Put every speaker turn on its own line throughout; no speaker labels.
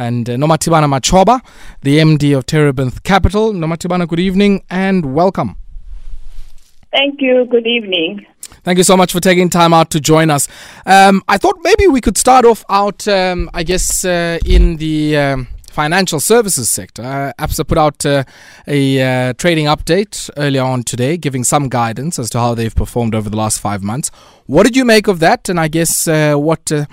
and uh, Nomathibana Matshoba, the MD of Terebinth Capital. Nomathibana, good evening and welcome.
Thank you. Good evening.
Thank you so much for taking time out to join us. Um, I thought maybe we could start off out, um, I guess, uh, in the um, financial services sector. Uh, ABSA put out uh, a uh, trading update earlier on today, giving some guidance as to how they've performed over the last five months. What did you make of that? And I guess uh, what uh,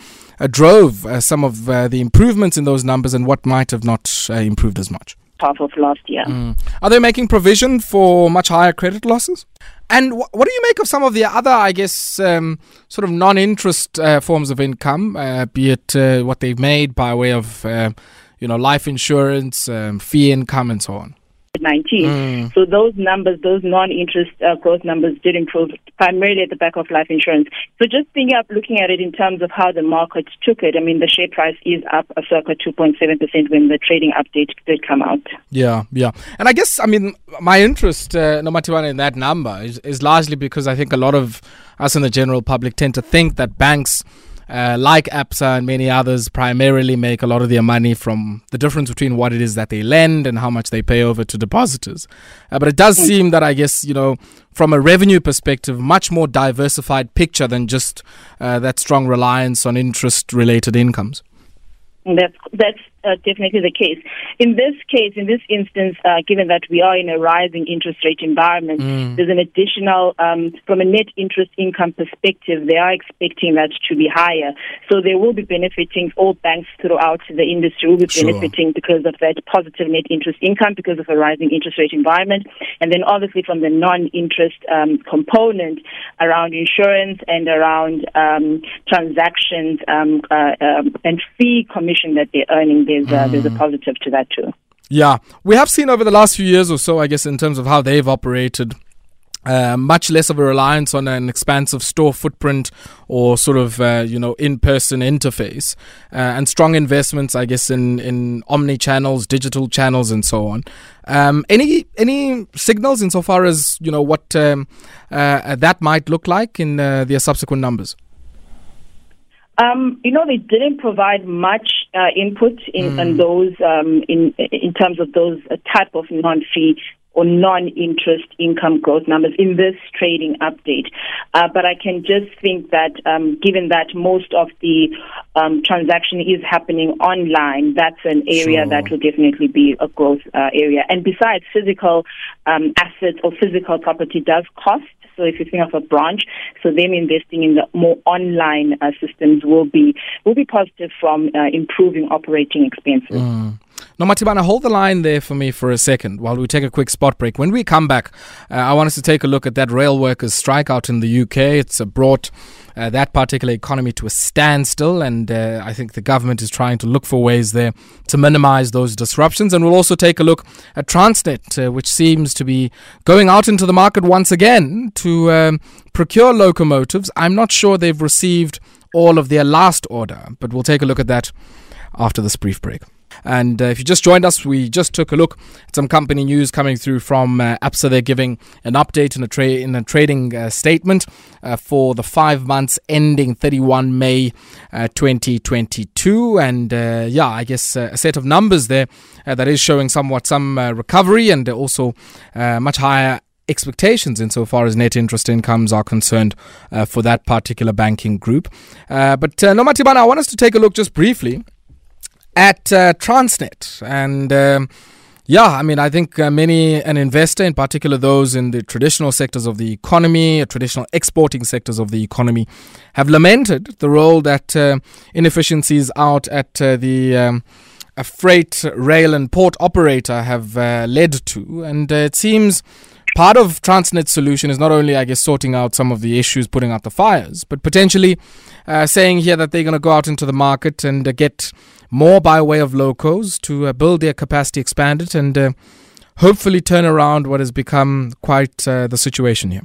drove some of the improvements in those numbers and what might have not improved as much?
Half of last year. Mm.
Are they making provision for much higher credit losses? And wh- what do you make of some of the other, I guess, um, sort of non-interest uh, forms of income, uh, be it uh, what they've made by way of, uh, you know, life insurance, um, fee income, and so on?
19. Mm. So those numbers, those non-interest uh, growth numbers did improve primarily at the back of life insurance. So just thinking up, looking at it in terms of how the market took it, I mean, the share price is up a circa 2.7% when the trading update did come out.
Yeah, yeah. And I guess, I mean, my interest, uh, no matter in that number is, is largely because I think a lot of us in the general public tend to think that banks – uh, like ABSA and many others, primarily make a lot of their money from the difference between what it is that they lend and how much they pay over to depositors. Uh, but it does seem that, I guess, you know, from a revenue perspective, much more diversified picture than just uh, that strong reliance on interest related incomes.
That's that's uh, definitely the case. In this case, in this instance, uh, given that we are in a rising interest rate environment, mm. there's an additional, um, from a net interest income perspective, they are expecting that to be higher. So they will be benefiting, all banks throughout the industry will be sure. benefiting because of that positive net interest income because of a rising interest rate environment. And then obviously from the non-interest um, component around insurance and around um, transactions um, uh, um, and fee commission that they're earning there there's mm. there's a positive to that too.
Yeah, we have seen over the last few years or so, I guess, in terms of how they've operated. Uh, much less of a reliance on an expansive store footprint or sort of uh, you know in-person interface, uh, and strong investments, I guess, in in omni channels, digital channels, and so on. Um, any any signals insofar as you know what um, uh, that might look like in uh, their subsequent numbers?
Um, you know, they didn't provide much uh, input in, mm. in those um, in in terms of those uh, type of non-fee or non-interest income growth numbers in this trading update. Uh, but I can just think that um, given that most of the um, transaction is happening online, that's an area sure. that will definitely be a growth uh, area. And besides, physical um, assets or physical property does cost. So if you think of a branch, so them investing in the more online uh, systems will be will be positive from uh, improving operating expenses. Mm.
Nomathibana, hold the line there for me for a second while we take a quick spot break. When we come back, uh, I want us to take a look at that rail workers' strike out in the UK. It's brought uh, that particular economy to a standstill, and uh, I think the government is trying to look for ways there to minimize those disruptions. And we'll also take a look at Transnet, uh, which seems to be going out into the market once again to um, procure locomotives. I'm not sure they've received all of their last order, but we'll take a look at that after this brief break. And uh, if you just joined us, we just took a look at some company news coming through from uh, ABSA. They're giving an update in a, tra- in a trading uh, statement uh, for the five months ending 31 May uh, 2022. And uh, yeah, I guess a set of numbers there that is showing somewhat some recovery and also much higher expectations insofar as net interest incomes are concerned uh, for that particular banking group. Uh, but uh, Nomathibana, I want us to take a look just briefly at uh, Transnet. And um, yeah, I mean, I think uh, many, an investor, in particular those in the traditional sectors of the economy, uh, traditional exporting sectors of the economy, have lamented the role that uh, inefficiencies out at uh, the um, freight, rail, and port operator have uh, led to. And it seems part of Transnet's solution is not only, I guess, sorting out some of the issues, putting out the fires, but potentially saying here that they're going to go out into the market and uh, get more by way of locos to uh, build their capacity, expand it, and uh, hopefully turn around what has become quite uh, the situation here.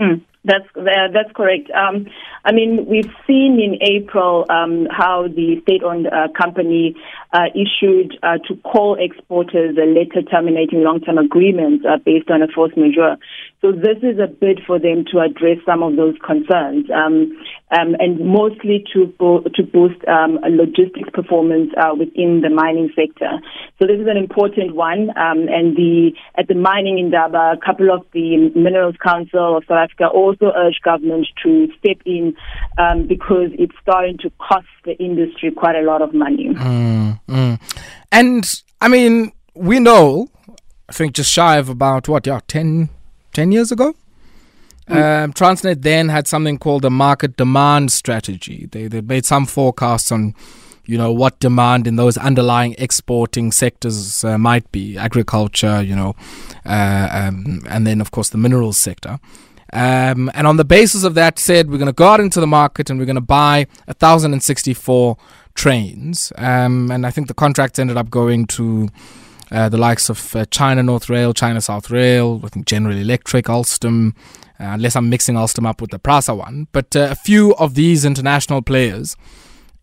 Mm. That's uh, that's correct. Um, I mean, we've seen in April um, how the state-owned uh, company uh, issued uh, to coal exporters a letter terminating long-term agreements uh, based on a force majeure. So this is a bid for them to address some of those concerns, um, um, and mostly to bo- to boost um, logistics performance uh, within the mining sector. So this is an important one, um, and the at the mining indaba, a couple of the Minerals Council of South Africa also urged government to step in um, because it's starting to cost the industry quite a lot of money.
Mm, mm. And I mean, we know, I think just shy of about what, yeah, 10, 10 years ago. Mm. Um, Transnet then had something called a market demand strategy. They they made some forecasts on, you know, what demand in those underlying exporting sectors uh, might be, agriculture, you know, uh, um, and then of course the minerals sector. Um, and on the basis of that, said we're going to go out into the market and we're going to buy 1,064 trains. Um, and I think the contracts ended up going to uh, the likes of uh, China North Rail, China South Rail, I think General Electric, Alstom, uh, unless I'm mixing Alstom up with the Prasa one. But uh, a few of these international players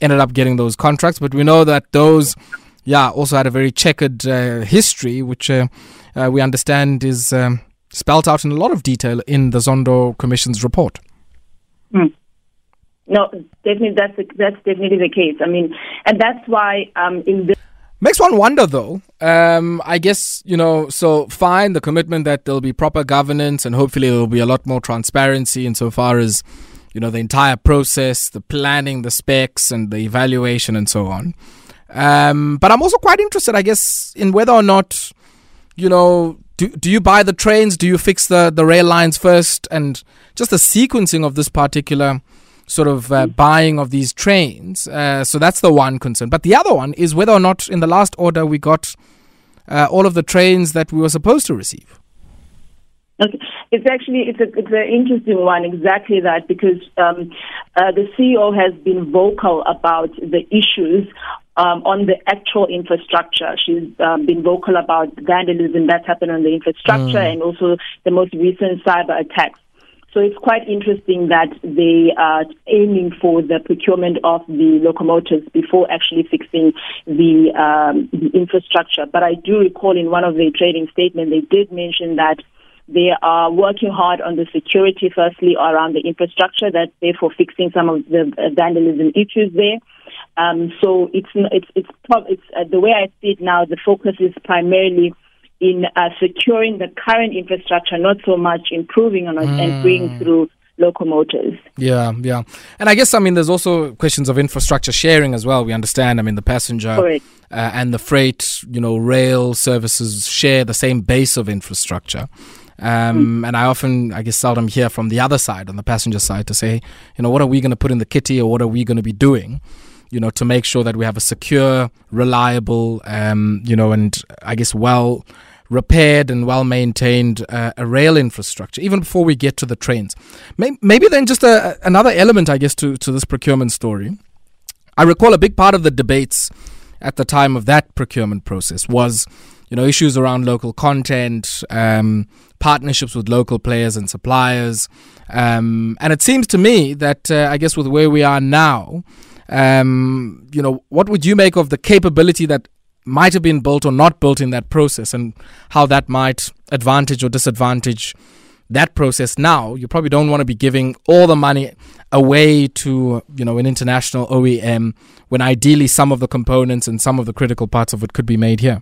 ended up getting those contracts. But we know that those, yeah, also had a very checkered uh, history, which uh, we understand is um, spelt out in a lot of detail in the Zondo Commission's report.
Hmm. No, definitely that's that's definitely the case. I mean, and that's why um, in this.
Makes one wonder, though. Um, I guess you know. So fine, the commitment that there'll be proper governance, and hopefully there'll be a lot more transparency insofar as you know the entire process, the planning, the specs, and the evaluation, and so on. Um, but I'm also quite interested, I guess, in whether or not you know do, do you buy the trains? Do you fix the, the rail lines first? And just the sequencing of this particular sort of uh, mm. buying of these trains. Uh, so that's the one concern. But the other one is whether or not in the last order we got uh, all of the trains that we were supposed to receive.
Okay. It's actually it's a it's an interesting one exactly that because um, uh, the CEO has been vocal about the issues um, on the actual infrastructure. She's um, been vocal about vandalism that's happened on the infrastructure mm. and also the most recent cyber attacks. So it's quite interesting that they are aiming for the procurement of the locomotives before actually fixing the, um, the infrastructure. But I do recall in one of the trading statements they did mention that they are working hard on the security, firstly, around the infrastructure. That's therefore fixing some of the vandalism issues there. Um, so it's it's it's, it's uh, the way I see it now. The focus is primarily in uh, securing the current infrastructure, not so much improving on it mm. and bringing hmm. through locomotives.
Yeah, yeah. And I guess, I mean, there's also questions of infrastructure sharing as well. We understand, I mean, the passenger uh, and the freight, you know, rail services share the same base of infrastructure. Um, mm. And I often, I guess, seldom hear from the other side, on the passenger side, to say, you know, what are we going to put in the kitty or what are we going to be doing? you know, to make sure that we have a secure, reliable, um, you know, and I guess well repaired and well maintained uh, a rail infrastructure, even before we get to the trains. Maybe then just a, another element, I guess, to, to this procurement story. I recall a big part of the debates at the time of that procurement process was, you know, issues around local content, um, partnerships with local players and suppliers. Um, and it seems to me that, uh, I guess, with where we are now, um, you know, what would you make of the capability that might have been built or not built in that process and how that might advantage or disadvantage that process now. You probably don't want to be giving all the money away to you know an international OEM when ideally some of the components and some of the critical parts of it could be made here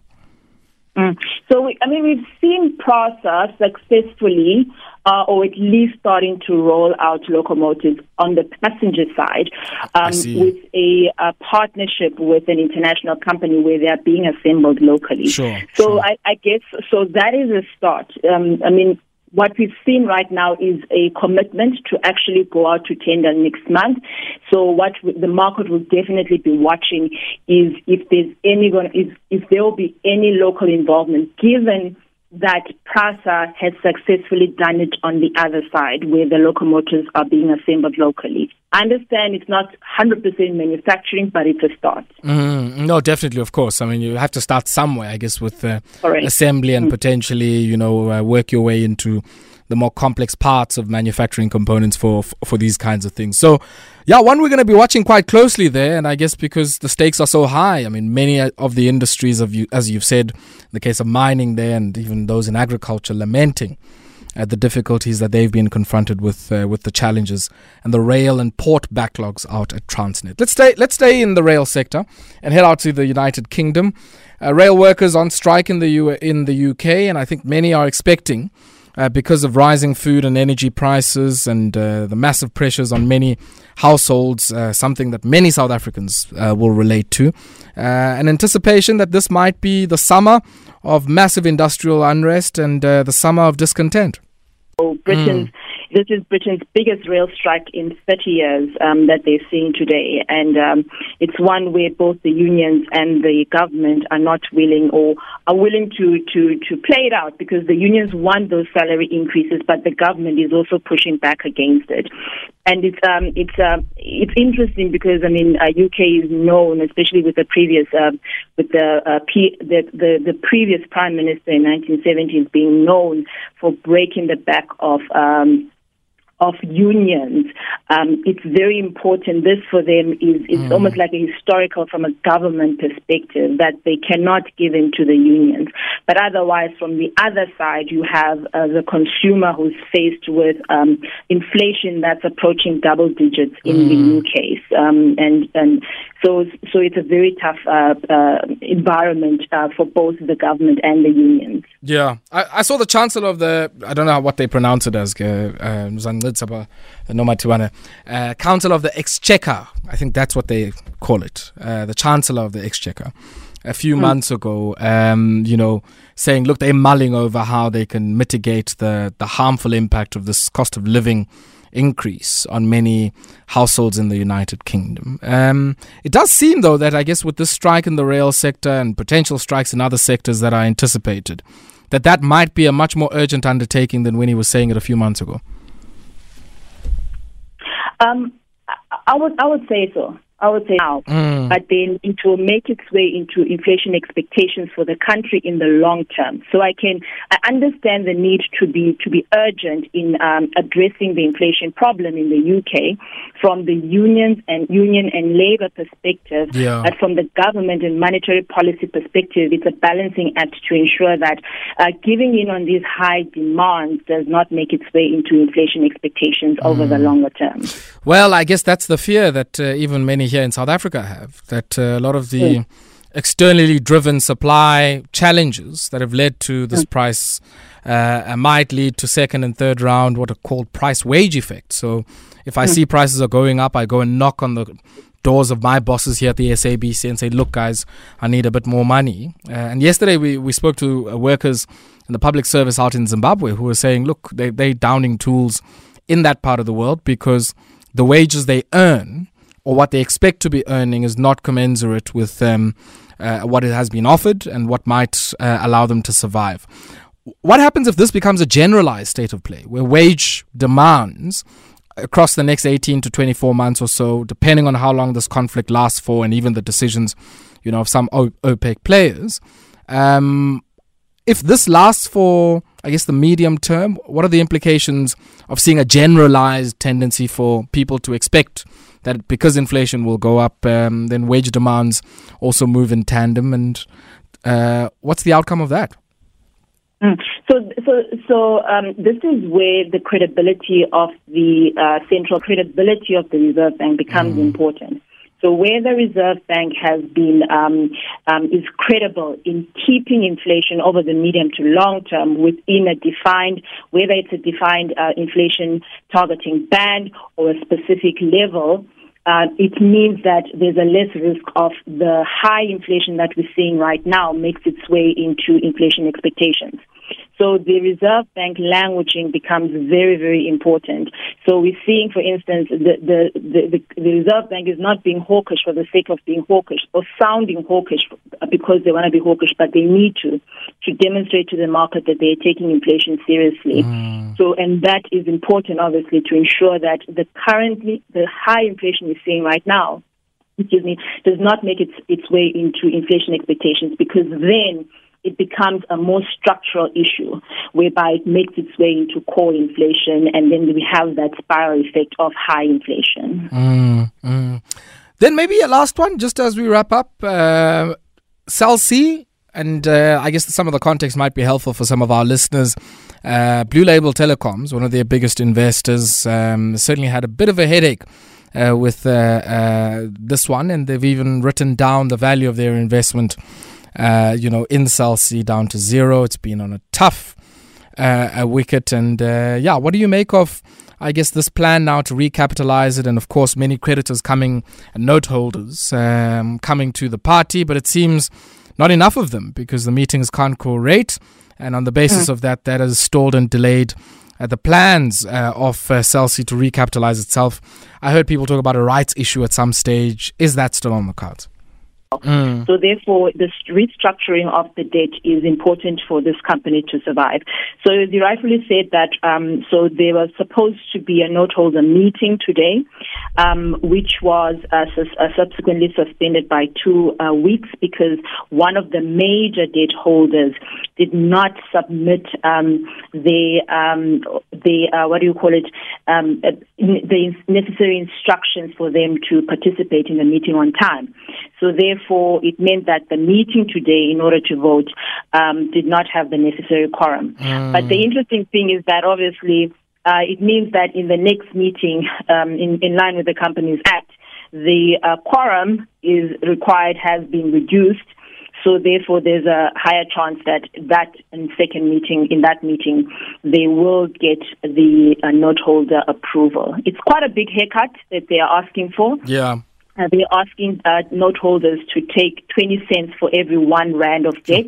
mm. so we, i mean we've seen PRASA successfully uh, or at least starting to roll out locomotives on the passenger side um, with a, a, partnership with an international company where they are being assembled locally.
Sure,
so
sure.
I, I, guess so that is a start. Um, I mean, what we've seen right now is a commitment to actually go out to tender next month. So what the market will definitely be watching is if there's any if, if there will be any local involvement, given that PRASA has successfully done it on the other side where the locomotives are being assembled locally. I understand it's not 100% manufacturing, but it's a start.
Mm, no, definitely, of course. I mean, you have to start somewhere, I guess, with uh, assembly and mm. potentially, you know, uh, work your way into the more complex parts of manufacturing components for for these kinds of things. So, yeah, one we're going to be watching quite closely there, and I guess because the stakes are so high. I mean, many of the industries of you, as you've said, the case of mining there, and even those in agriculture, lamenting at the difficulties that they've been confronted with uh, with the challenges and the rail and port backlogs out at Transnet. Let's stay let's stay in the rail sector and head out to the United Kingdom. Uh, rail workers on strike in the U- in the UK, and I think many are expecting. Uh, because of rising food and energy prices and uh, the massive pressures on many households, uh, something that many South Africans uh, will relate to. Uh, an anticipation that this might be the summer of massive industrial unrest and uh, the summer of discontent.
Oh, Britain's mm. This is Britain's biggest rail strike in 30 years um, that they're seeing today, and um, it's one where both the unions and the government are not willing or are willing to to to play it out because the unions want those salary increases, but the government is also pushing back against it. And it's um, it's uh, it's interesting because I mean uh, UK is known, especially with the previous uh, with the, uh, P- the, the the previous prime minister in 1970s being known for breaking the back of um, of unions. Um, it's very important. This for them is it's mm. almost like a historical from a government perspective that they cannot give in to the unions. But otherwise, from the other side, you have uh, the consumer who's faced with um, inflation that's approaching double digits in mm. the new case, um, and and so so it's a very tough uh, uh, environment uh, for both the government and the unions.
Yeah, I, I, saw the chancellor of the I don't know what they pronounce it as. Uh, um, uh, Council of the Exchequer. I think that's what they call it. Uh, the Chancellor of the Exchequer. A few mm. months ago, um, you know, saying, look, they're mulling over how they can mitigate the, the harmful impact of this cost of living increase on many households in the United Kingdom. Um, it does seem, though, that I guess with this strike in the rail sector and potential strikes in other sectors that are anticipated, that that might be a much more urgent undertaking than when he was saying it a few months ago.
Um, I would I would say so. I would say now, mm. but then it will make its way into inflation expectations for the country in the long term. So I can I understand the need to be to be urgent in um, addressing the inflation problem in the UK from the unions and union and labour perspective, yeah. but from the government and monetary policy perspective, it's a balancing act to ensure that uh, giving in on these high demands does not make its way into inflation expectations mm. over the mm. longer term.
Well, I guess that's the fear that uh, even many here in South Africa have that uh, a lot of the mm. externally driven supply challenges that have led to this mm. price uh, might lead to second and third round what are called price wage effects. So if I mm. see prices are going up, I go and knock on the doors of my bosses here at the SABC and say, look, guys, I need a bit more money. Uh, and yesterday we, we spoke to uh, workers in the public service out in Zimbabwe who were saying, look, they, they're downing tools in that part of the world because the wages they earn or what they expect to be earning is not commensurate with um, uh, what it has been offered and what might uh, allow them to survive. What happens if this becomes a generalized state of play where wage demands across the next 18 to 24 months or so, depending on how long this conflict lasts for and even the decisions, you know, of some OPEC players, um, if this lasts for, I guess, the medium term, what are the implications of seeing a generalized tendency for people to expect that because inflation will go up, um, then wage demands also move in tandem? And uh, what's the outcome of that?
Mm. So, so, so um, this is where the credibility of the uh, central credibility of the Reserve Bank becomes mm. important. So where the Reserve Bank has been um, um, is credible in keeping inflation over the medium to long term within a defined, whether it's a defined uh, inflation targeting band or a specific level. Uh, it means that there's a less risk of the high inflation that we're seeing right now makes its way into inflation expectations. So the Reserve Bank languaging becomes very, very important. So we're seeing, for instance, the, the, the, the, Reserve Bank is not being hawkish for the sake of being hawkish or sounding hawkish because they want to be hawkish, but they need to, to demonstrate to the market that they're taking inflation seriously. Mm. So, and that is important, obviously, to ensure that the currently, the high inflation we're seeing right now, excuse me, does not make its, its way into inflation expectations because then it becomes a more structural issue whereby it makes its way into core inflation and then we have that spiral effect of high inflation.
Mm, mm. Then maybe a last one, just as we wrap up. Uh, Cell C, and uh, I guess some of the context might be helpful for some of our listeners. Uh, Blue Label Telecoms, one of their biggest investors, um, certainly had a bit of a headache uh, with uh, uh, this one, and they've even written down the value of their investment, uh, you know, in Cell C down to zero. It's been on a tough uh, wicket, and uh, yeah, what do you make of? I guess this plan now to recapitalize it, and of course, many creditors coming and note holders um, coming to the party, but it seems not enough of them because the meetings can't quorate, and on the basis mm. of that, that has stalled and delayed uh, the plans uh, of uh, to recapitalize itself. I heard people talk about a rights issue at some stage. Is that still on the cards?
Mm. So therefore, this restructuring of the debt is important for this company to survive. So you rightfully said that. Um, so there was supposed to be a note holder meeting today, um, which was uh, uh, subsequently suspended by two uh, weeks because one of the major debt holders did not submit um, the um, the uh, what do you call it um, the necessary instructions for them to participate in the meeting on time. So therefore, it meant that the meeting today, in order to vote, um, did not have the necessary quorum. Mm. But the interesting thing is that obviously uh, it means that in the next meeting, um, in, in line with the Companies Act, the uh, quorum is required has been reduced. So therefore, there's a higher chance that that second meeting, in that meeting, they will get the uh, note holder approval. It's quite a big haircut that they are asking for.
Yeah.
Uh, they're asking uh, note holders to take 20 cents for every one rand of debt.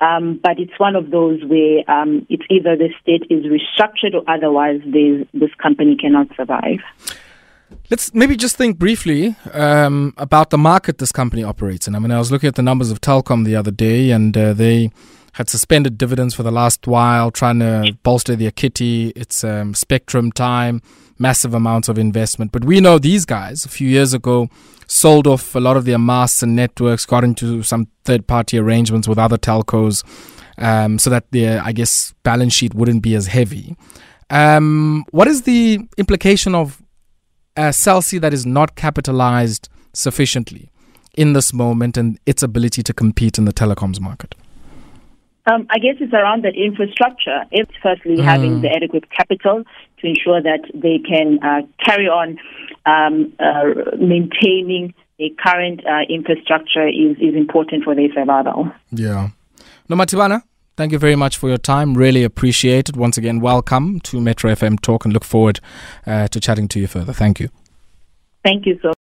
Um, but it's one of those where um, it's either the state is restructured or otherwise this company cannot survive.
Let's maybe just think briefly um, about the market this company operates in. I mean, I was looking at the numbers of Telkom the other day, and uh, they had suspended dividends for the last while, trying to bolster their kitty. It's um, spectrum time massive amounts of investment. But we know these guys a few years ago sold off a lot of their masts and networks, got into some third party arrangements with other telcos um, so that their, I guess, balance sheet wouldn't be as heavy. Um, what is the implication of a Cell C that is not capitalized sufficiently in this moment and its ability to compete in the telecoms market?
Um, I guess it's around that infrastructure. It's firstly mm. having the adequate capital to ensure that they can uh, carry on um, uh, maintaining the current uh, infrastructure is, is important for their survival.
Yeah. Nomathibana, thank you very much for your time. Really appreciate it. Once again, welcome to Metro FM Talk and look forward uh, to chatting to you further. Thank you.
Thank you so